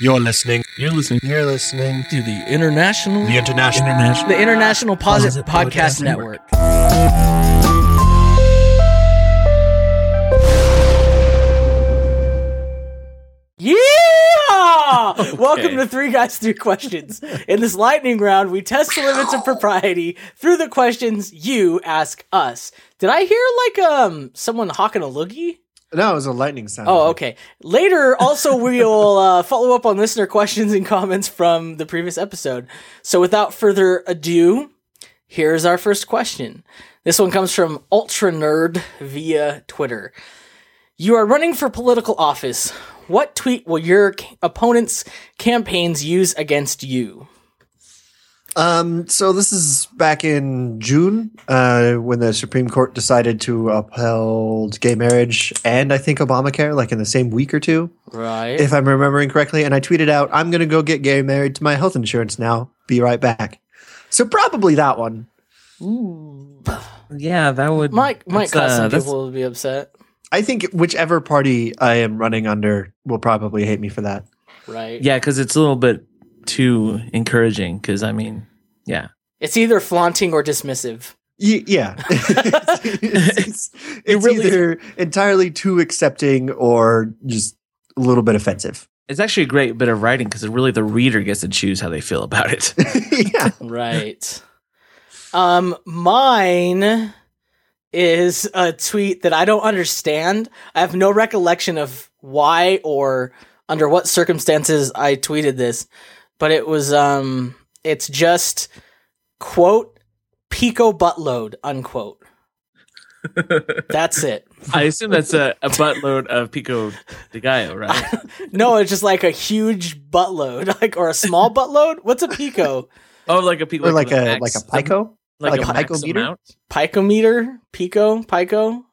You're listening. You're listening You're listening. to the International The International. International The International Posit Posit Podcast, Podcast Network. Yeah! Welcome to Three Guys, Three Questions. In this lightning round, we test the limits of propriety through the questions you ask us. Did I hear like um someone hawking a loogie? No, it was a lightning sound. Oh, okay. Later, also, we'll uh, follow up on listener questions and comments from the previous episode. So, without further ado, here's our first question. This one comes from Ultra Nerd via Twitter. You are running for political office. What tweet will your opponent's campaigns use against you? Um, so this is back in June, uh, when the Supreme Court decided to uphold gay marriage and I think Obamacare, like in the same week or two, Right. if I'm remembering correctly. And I tweeted out, "I'm going to go get gay married to my health insurance now. Be right back." So probably that one. Yeah, that would might might that's, cause uh, some people to be upset. I think whichever party I am running under will probably hate me for that. Right. Yeah, because it's a little bit too encouraging. Because I mean, yeah, It's either flaunting or dismissive. Y- yeah, it's, it's, it's really- either entirely too accepting or just a little bit offensive. it's actually a great bit of writing because really the reader gets to choose how they feel about it. yeah, Right. Um, mine is a tweet that I don't understand. I have no recollection of why or under what circumstances I tweeted this, but it was um it's just quote Pico buttload unquote. That's it. I assume that's a, a buttload of Pico de Gallo, right? No, it's just like a huge buttload, like or a small buttload. What's a pico? Oh, like a Pico, or like with a max- like a pico. like, like a, a max picometer? amount. Picometer? Pico? Pico?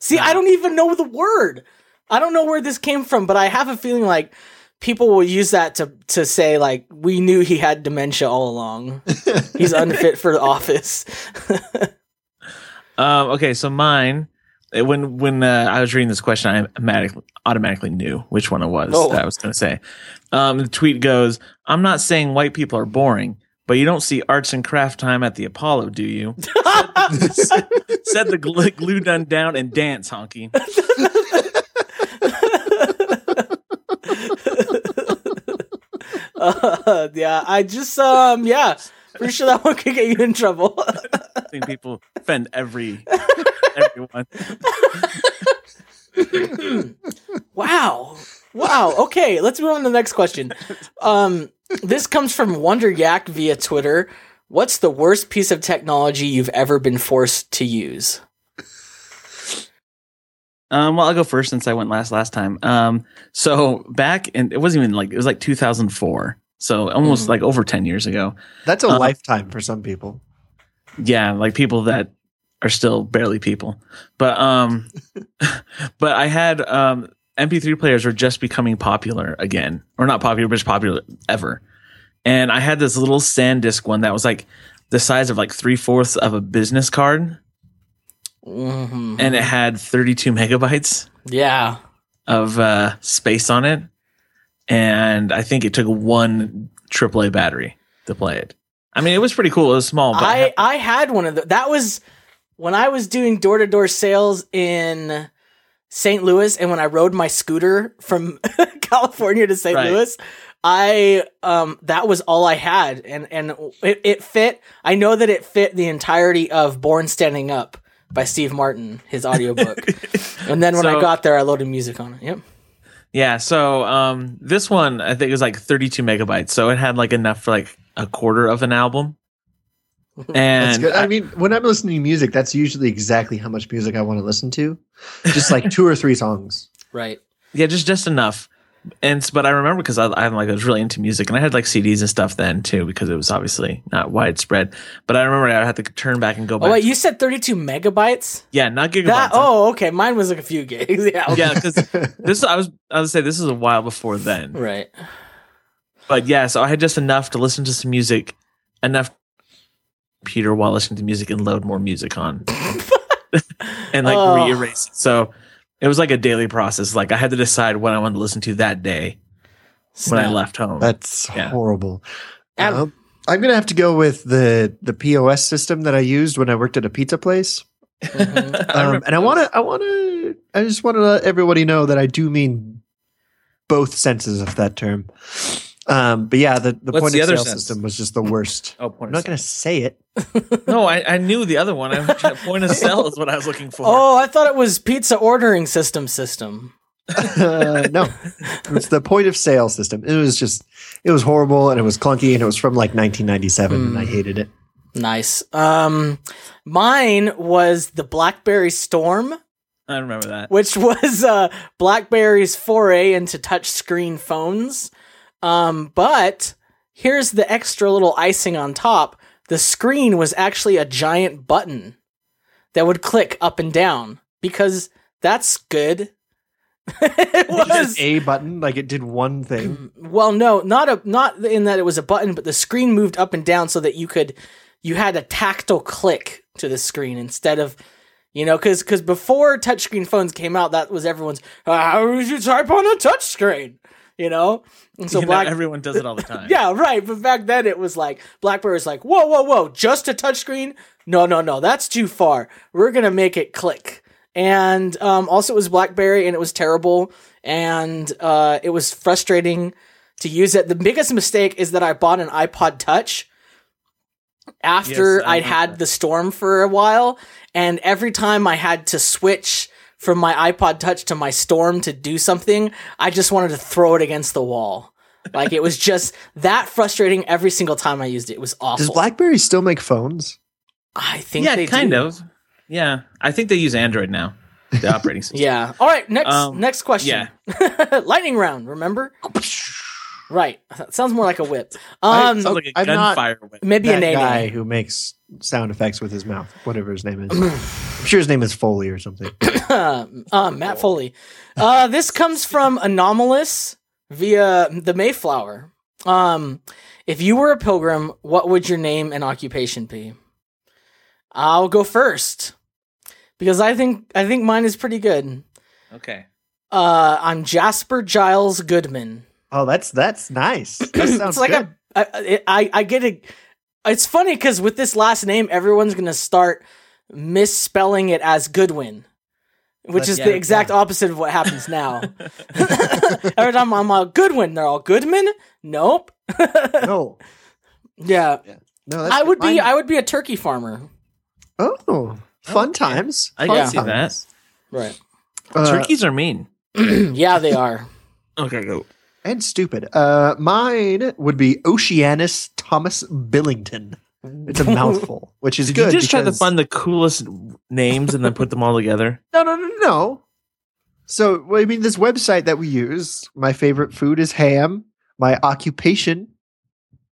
See, I don't even know the word. I don't know where this came from, but I have a feeling like people will use that to to say like we knew he had dementia all along. He's unfit for the office. Um, okay, so mine. uh, When when uh, I was reading this question, I automatically automatically knew which one it was Oh. that I was going to say. Um, the tweet goes, "I'm not saying white people are boring, but you don't see arts and craft time at the Apollo, do you?" Set the glue, glue gun down and dance, honky. Uh, yeah, I just um yeah, pretty sure that one could get you in trouble. I think people offend every everyone. Wow. Wow. Okay, let's move on to the next question. Um, this comes from Wonder Yak via Twitter. What's the worst piece of technology you've ever been forced to use? Um, well, I'll go first since I went last last time. Um, so back in it wasn't even like it was like 2004, so almost Mhm. like over 10 years ago. That's a Uh, lifetime for some people. Yeah, like people that are still barely people. But um, but I had um MP3 players were just becoming popular again, or not popular, but just popular ever. And I had this little SanDisk one that was like the size of like three fourths of a business card, Mhm. and it had 32 megabytes. yeah. of uh, space on it, and I think it took one AAA battery to play it. I mean, it was pretty cool. It was small, but I I had one of the that was when I was doing door to door sales in St. Louis and when I rode my scooter from California to St. Right. Louis, I um that was all I had and and it, it fit I know that it fit the entirety of Born Standing Up by Steve Martin, his audiobook. and then when I got there I loaded music on it. Yep. yeah. So um, this one I think it was like 32 megabytes, so it had like enough for like a quarter of an album. That's And good. I mean, when I'm listening to music, that's usually exactly how much music I want to listen to. Just like two or three songs. Right. yeah, just just enough. And but I remember because I, I'm like I was really into music, and I had like CDs and stuff then too, because it was obviously not widespread. But I remember I had to turn back and go oh, back. Oh wait, you said 32 megabytes? yeah, not gigabytes. That oh, okay. Mine was like a few gigs. Yeah. yeah, because this I was I would say this is a while before then. Right. But yeah, so I had just enough to listen to some music, enough Peter while listening to music and load more music on, and like Oh. re-erase it. So it was like a daily process. Like I had to decide what I wanted to listen to that day. when I left home. That's Yeah. horrible. Adam. Um, I'm gonna have to go with the the POS system that I used when I worked at a pizza place. Mhm. Um, remember and I want to, I want to, I just want to let everybody know that I do mean both senses of that term. Um, but yeah, the, the What's point the of other sale sense? system was just the worst. Oh, I'm point not of going to say it. No, I, I knew the other one. I point of sale is what I was looking for. Oh, I thought it was pizza ordering system system. Uh, no, it's the point of sale system. It was just, it was horrible and it was clunky and it was from like 1997 and I Mm. hated it. Nice. Um, mine was the BlackBerry Storm, I remember that. which was uh, BlackBerry's foray into touchscreen phones. Um, but here's the extra little icing on top: the screen was actually a giant button that would click up and down because that's good. it was Just a button, like it did one thing. well, no, not a not in that it was a button, but the screen moved up and down so that you could you had a tactile click to the screen instead of you know because because before touchscreen phones came out, that was everyone's "Uh, how would you type on a touchscreen, you know, and so You know, black. everyone does it all the time. yeah, right. But back then it was like BlackBerry was like, whoa, whoa, whoa, just a touchscreen? No, no, no, that's too far. We're gonna make it click. And um, also, it was BlackBerry, and it was terrible, and uh, it was frustrating to use it. The biggest mistake is that I bought an iPod Touch after Yes, I'd had remember. the Storm for a while, and every time I had to switch from my iPod Touch to my Storm to do something, I just wanted to throw it against the wall. Like it was just that frustrating every single time I used it. It was awful. Does BlackBerry still make phones? I think yeah, they kind do. of. Yeah, I think they use Android now, the operating system. Yeah. All right. Next. Um, next question. Yeah. Lightning round. Remember? Right. That sounds more like a whip. I- Um. Sounds like a I'm not- gunfire whip. maybe that a name. guy who makes sound effects with his mouth, whatever his name is. I'm sure his name is Foley or something. uh, Matt Foley. Uh, this comes from Anomalous via the Mayflower. Um, if you were a pilgrim, what would your name and occupation be? I'll go first because I think I think mine is pretty good. Okay. Uh, I'm Jasper Giles Goodman. Oh, that's that's nice. That sounds it's like good. a I, I I get it. It's funny because with this last name, everyone's gonna start misspelling it as Goodwin, which That's- is yeah, the exact opposite of what happens now. Every time I'm a Goodwin, they're all Goodman. Nope. no, Yeah, no. That's I would be. mine- I would be a turkey farmer. oh, fun times. I Fun can see times. Right. Uh, Turkeys are mean. yeah, they are. Okay, go. and stupid. Uh, mine would be Oceanus Thomas Billington. It's a mouthful, which is Did good. you just try to find the coolest names and then put them all together? No, no, no, no. So, well, I mean, this website that we use, my favorite food is ham. My occupation,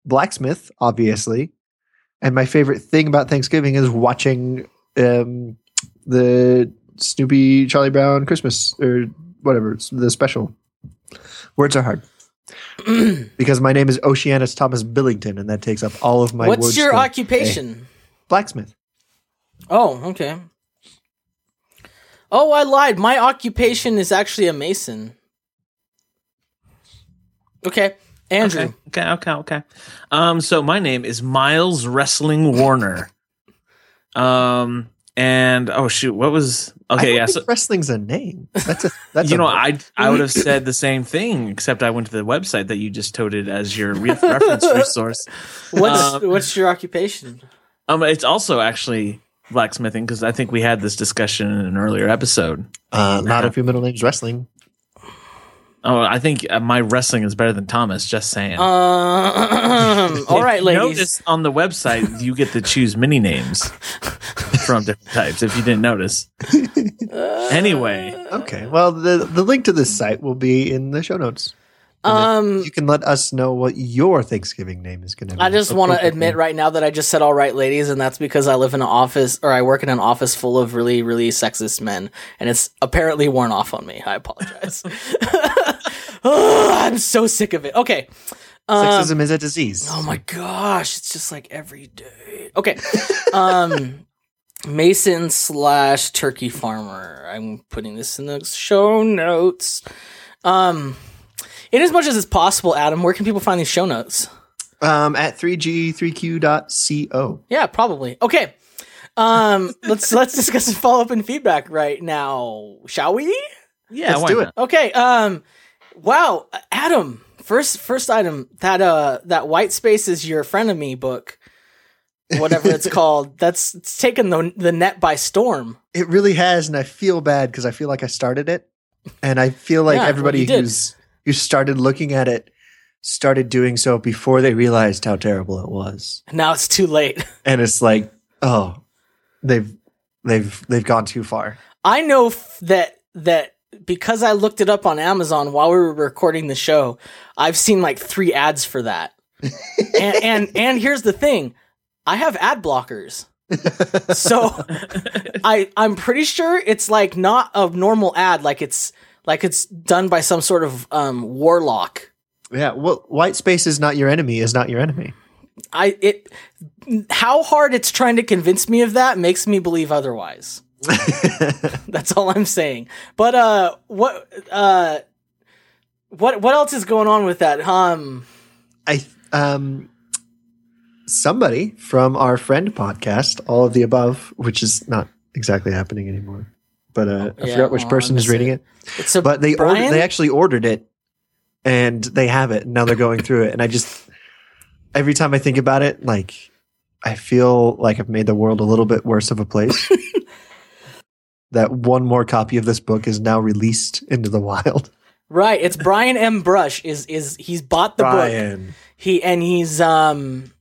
blacksmith, obviously. And my favorite thing about Thanksgiving is watching um, the Snoopy Charlie Brown Christmas or whatever, it's the special. Words are hard because my name is Oceanus Thomas Billington, and that takes up all of my What's words your for occupation? blacksmith. Oh, okay. Oh, I lied. My occupation is actually a mason. Okay, Andrew. Okay, okay, okay, okay. Um, so my name is Miles Wrestling Warner. Um, and oh shoot, what was I okay? don't Yeah, think so wrestling's a name. That's a that's you a know, I I would have said the same thing, except I went to the website that you just toted as your re- reference resource. What's Uh, what's your occupation? Um, it's also actually blacksmithing because I think we had this discussion in an earlier episode. Uh, not if your middle name's wrestling. Oh, I think uh, my wrestling is better than Thomas. Just saying. Um, all right, If ladies. Notice on the website you get to choose mini names from different types. If you didn't notice. Anyway, Okay. Well, the the link to this site will be in the show notes. And then Um, you can let us know what your Thanksgiving name is going to be. I just want to admit right now that I just said all right, ladies, and that's because I live in an office or I work in an office full of really, really sexist men, and it's apparently worn off on me. I apologize. oh, I'm so sick of it. Okay. Um, Sexism is a disease. Oh my gosh, it's just like every day. Okay. Um Mason slash turkey farmer. I'm putting this in the show notes. Um In as much as it's possible, Adam, where can people find these show notes? Um, at 3g3q.co. Yeah, probably. Okay. Um, let's let's discuss some follow up and feedback right now, shall we? Yeah, Let's why do not? it. Okay. Um, wow, Adam. First, first item that uh that white space is your friend of me book, whatever it's called. That's it's taken the the net by storm. It really has, and I feel bad because I feel like I started it, and I feel like Yeah, well, everybody you did. who's who started looking at it started doing so before they realized how terrible it was, Now it's too late. and it's like, oh, they've they've they've gone too far. I know f- that that because I looked it up on Amazon while we were recording the show, I've seen like three ads for that. and, and and here's the thing, I have ad blockers, so I I'm pretty sure it's like not a normal ad, like it's like it's done by some sort of um warlock. Yeah, well, white space is not your enemy. Is not your enemy. I it how hard it's trying to convince me of that makes me believe otherwise. That's all I'm saying. But uh what uh what what else is going on with that? Um I um somebody from our friend podcast, all of the above, which is not exactly happening anymore. But uh, I Yeah, forgot which well, person is reading it. it. it's a But they Brian? ordered, they actually ordered it, and they have it. And now they're going through it, and I just every time I think about it, like I feel like I've made the world a little bit worse of a place. that one more copy of this book is now released into the wild. right, it's Brian M. Brush is is he's bought the book. Brian. He and he's um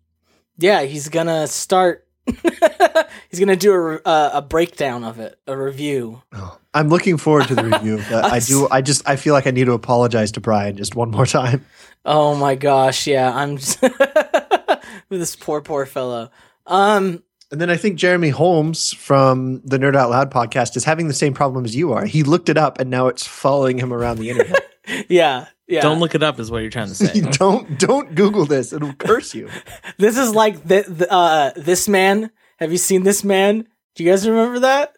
yeah, he's going to start he's going to do a, uh, a breakdown of it, a review. Oh, I'm looking forward to the review, but I do. I just. I feel like I need to apologize to Brian just one more time. Oh my gosh, yeah, I'm just this poor poor fellow. Um And then I think Jeremy Holmes from the Nerd Out Loud podcast is having the same problem as you are. He looked it up, and now it's following him around the internet. yeah, yeah. Don't look it up, is what you're trying to say. don't don't Google this; it'll curse you. This is like the, the uh this man. Have you seen this man? Do you guys remember that?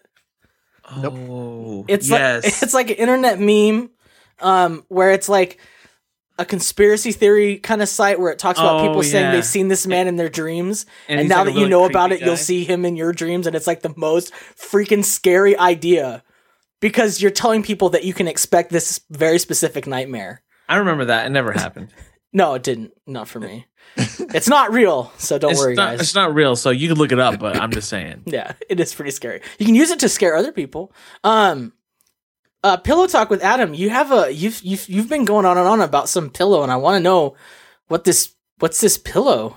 Nope. Oh, It's yes. like it's like an internet meme, um, where it's like a conspiracy theory kind of site where it talks about Oh, people saying they've seen this man in their dreams, and, he's now like a that you really know about creepy it, you'll see him in your dreams, and it's like the most freaking scary idea because you're telling people that you can expect this very specific nightmare. I remember that. It never happened. No, it didn't. Not for me. it's not real, so don't it's worry, not, guys. It's not real, so you can look it up. But I'm just saying. Yeah, it is pretty scary. You can use it to scare other people. Um, uh, pillow talk with Adam. You have a you've you've you've been going on and on about some pillow, and I want to know what this what's this pillow?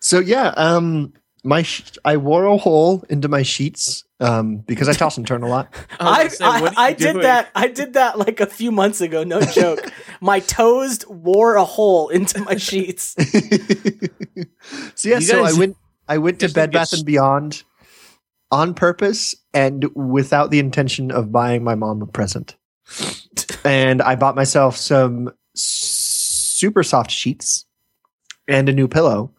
So yeah, um, my sh- I wore a hole into my sheets um because I toss and turn a lot. I, I I, gonna say, what are I did doing? that I did that like a few months ago. No joke. my toes wore a hole into my sheets. so yeah, You so I went I went to Bed Bath s- and Beyond on purpose and without the intention of buying my mom a present. and I bought myself some super soft sheets and a new pillow.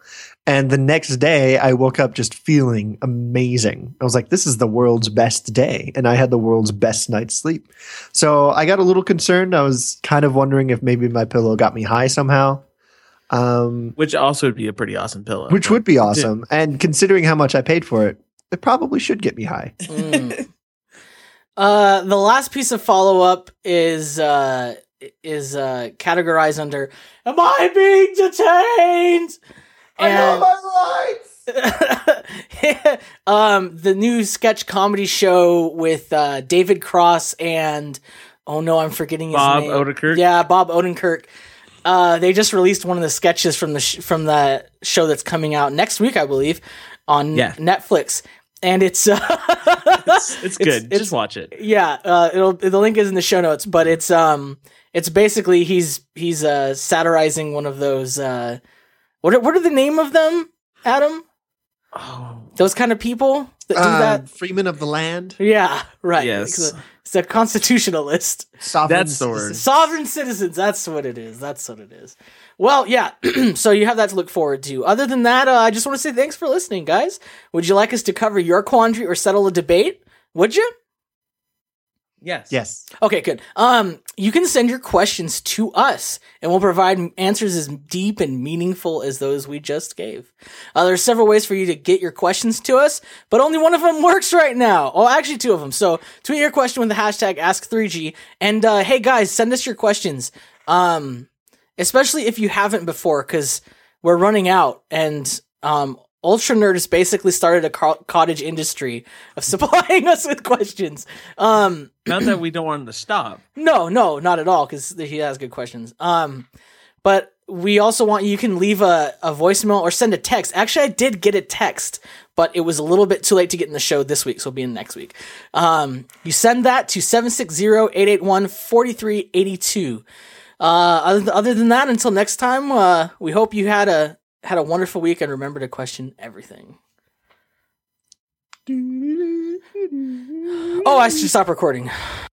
And the next day, I woke up just feeling amazing. I was like, this is the world's best day. And I had the world's best night's sleep. So I got a little concerned. I was kind of wondering if maybe my pillow got me high somehow. Um, Which also would be a pretty awesome pillow. which would be awesome. And considering how much I paid for it, it probably should get me high. Mm. Uh, the last piece of follow up is uh is uh categorized under "Am I being detained?" And my rights. um, the new sketch comedy show with uh David Cross and oh no, I'm forgetting his Bob name. Odenkirk. Yeah, Bob Odenkirk. Uh, they just released one of the sketches from the sh- from the show that's coming out next week, I believe, on Yeah. Netflix, and it's uh, It's, it's good. it's- Just watch it. yeah, uh, it'll the link is in the show notes, but it's um it's basically he's he's uh satirizing one of those uh what are, what are the name of them, Adam? Oh, Those kind of people that do Uh, that. Freeman of the land. Yeah, right. yes. It's a, it's a constitutionalist. Sovereign That's the word. Sovereign citizens. That's what it is. That's what it is. Well, yeah. so you have that to look forward to. Other than that, uh, I just want to say thanks for listening, guys. Would you like us to cover your quandary or settle a debate? Would you? Yes. Yes. Okay, good. Um, you can send your questions to us, and we'll provide answers as deep and meaningful as those we just gave. Uh, there are several ways for you to get your questions to us, but only one of them works right now. Oh, actually, two of them. So tweet your question with the hashtag Ask3G, and uh, hey guys, send us your questions. Um, especially if you haven't before, because we're running out, and um, Ultra Nerd has basically started a co- cottage industry of supplying us with questions. Um, Not that we don't want him to stop. no, no, not at all, because he has good questions. Um, but we also want you can leave a, a voicemail or send a text. Actually, I did get a text, but it was a little bit too late to get in the show this week, so it'll be in next week. Um, you send that to 760-881-4382. Uh, other, other than that, until next time, uh, we hope you had a had a wonderful week and remember to question everything. Oh, I should stop recording.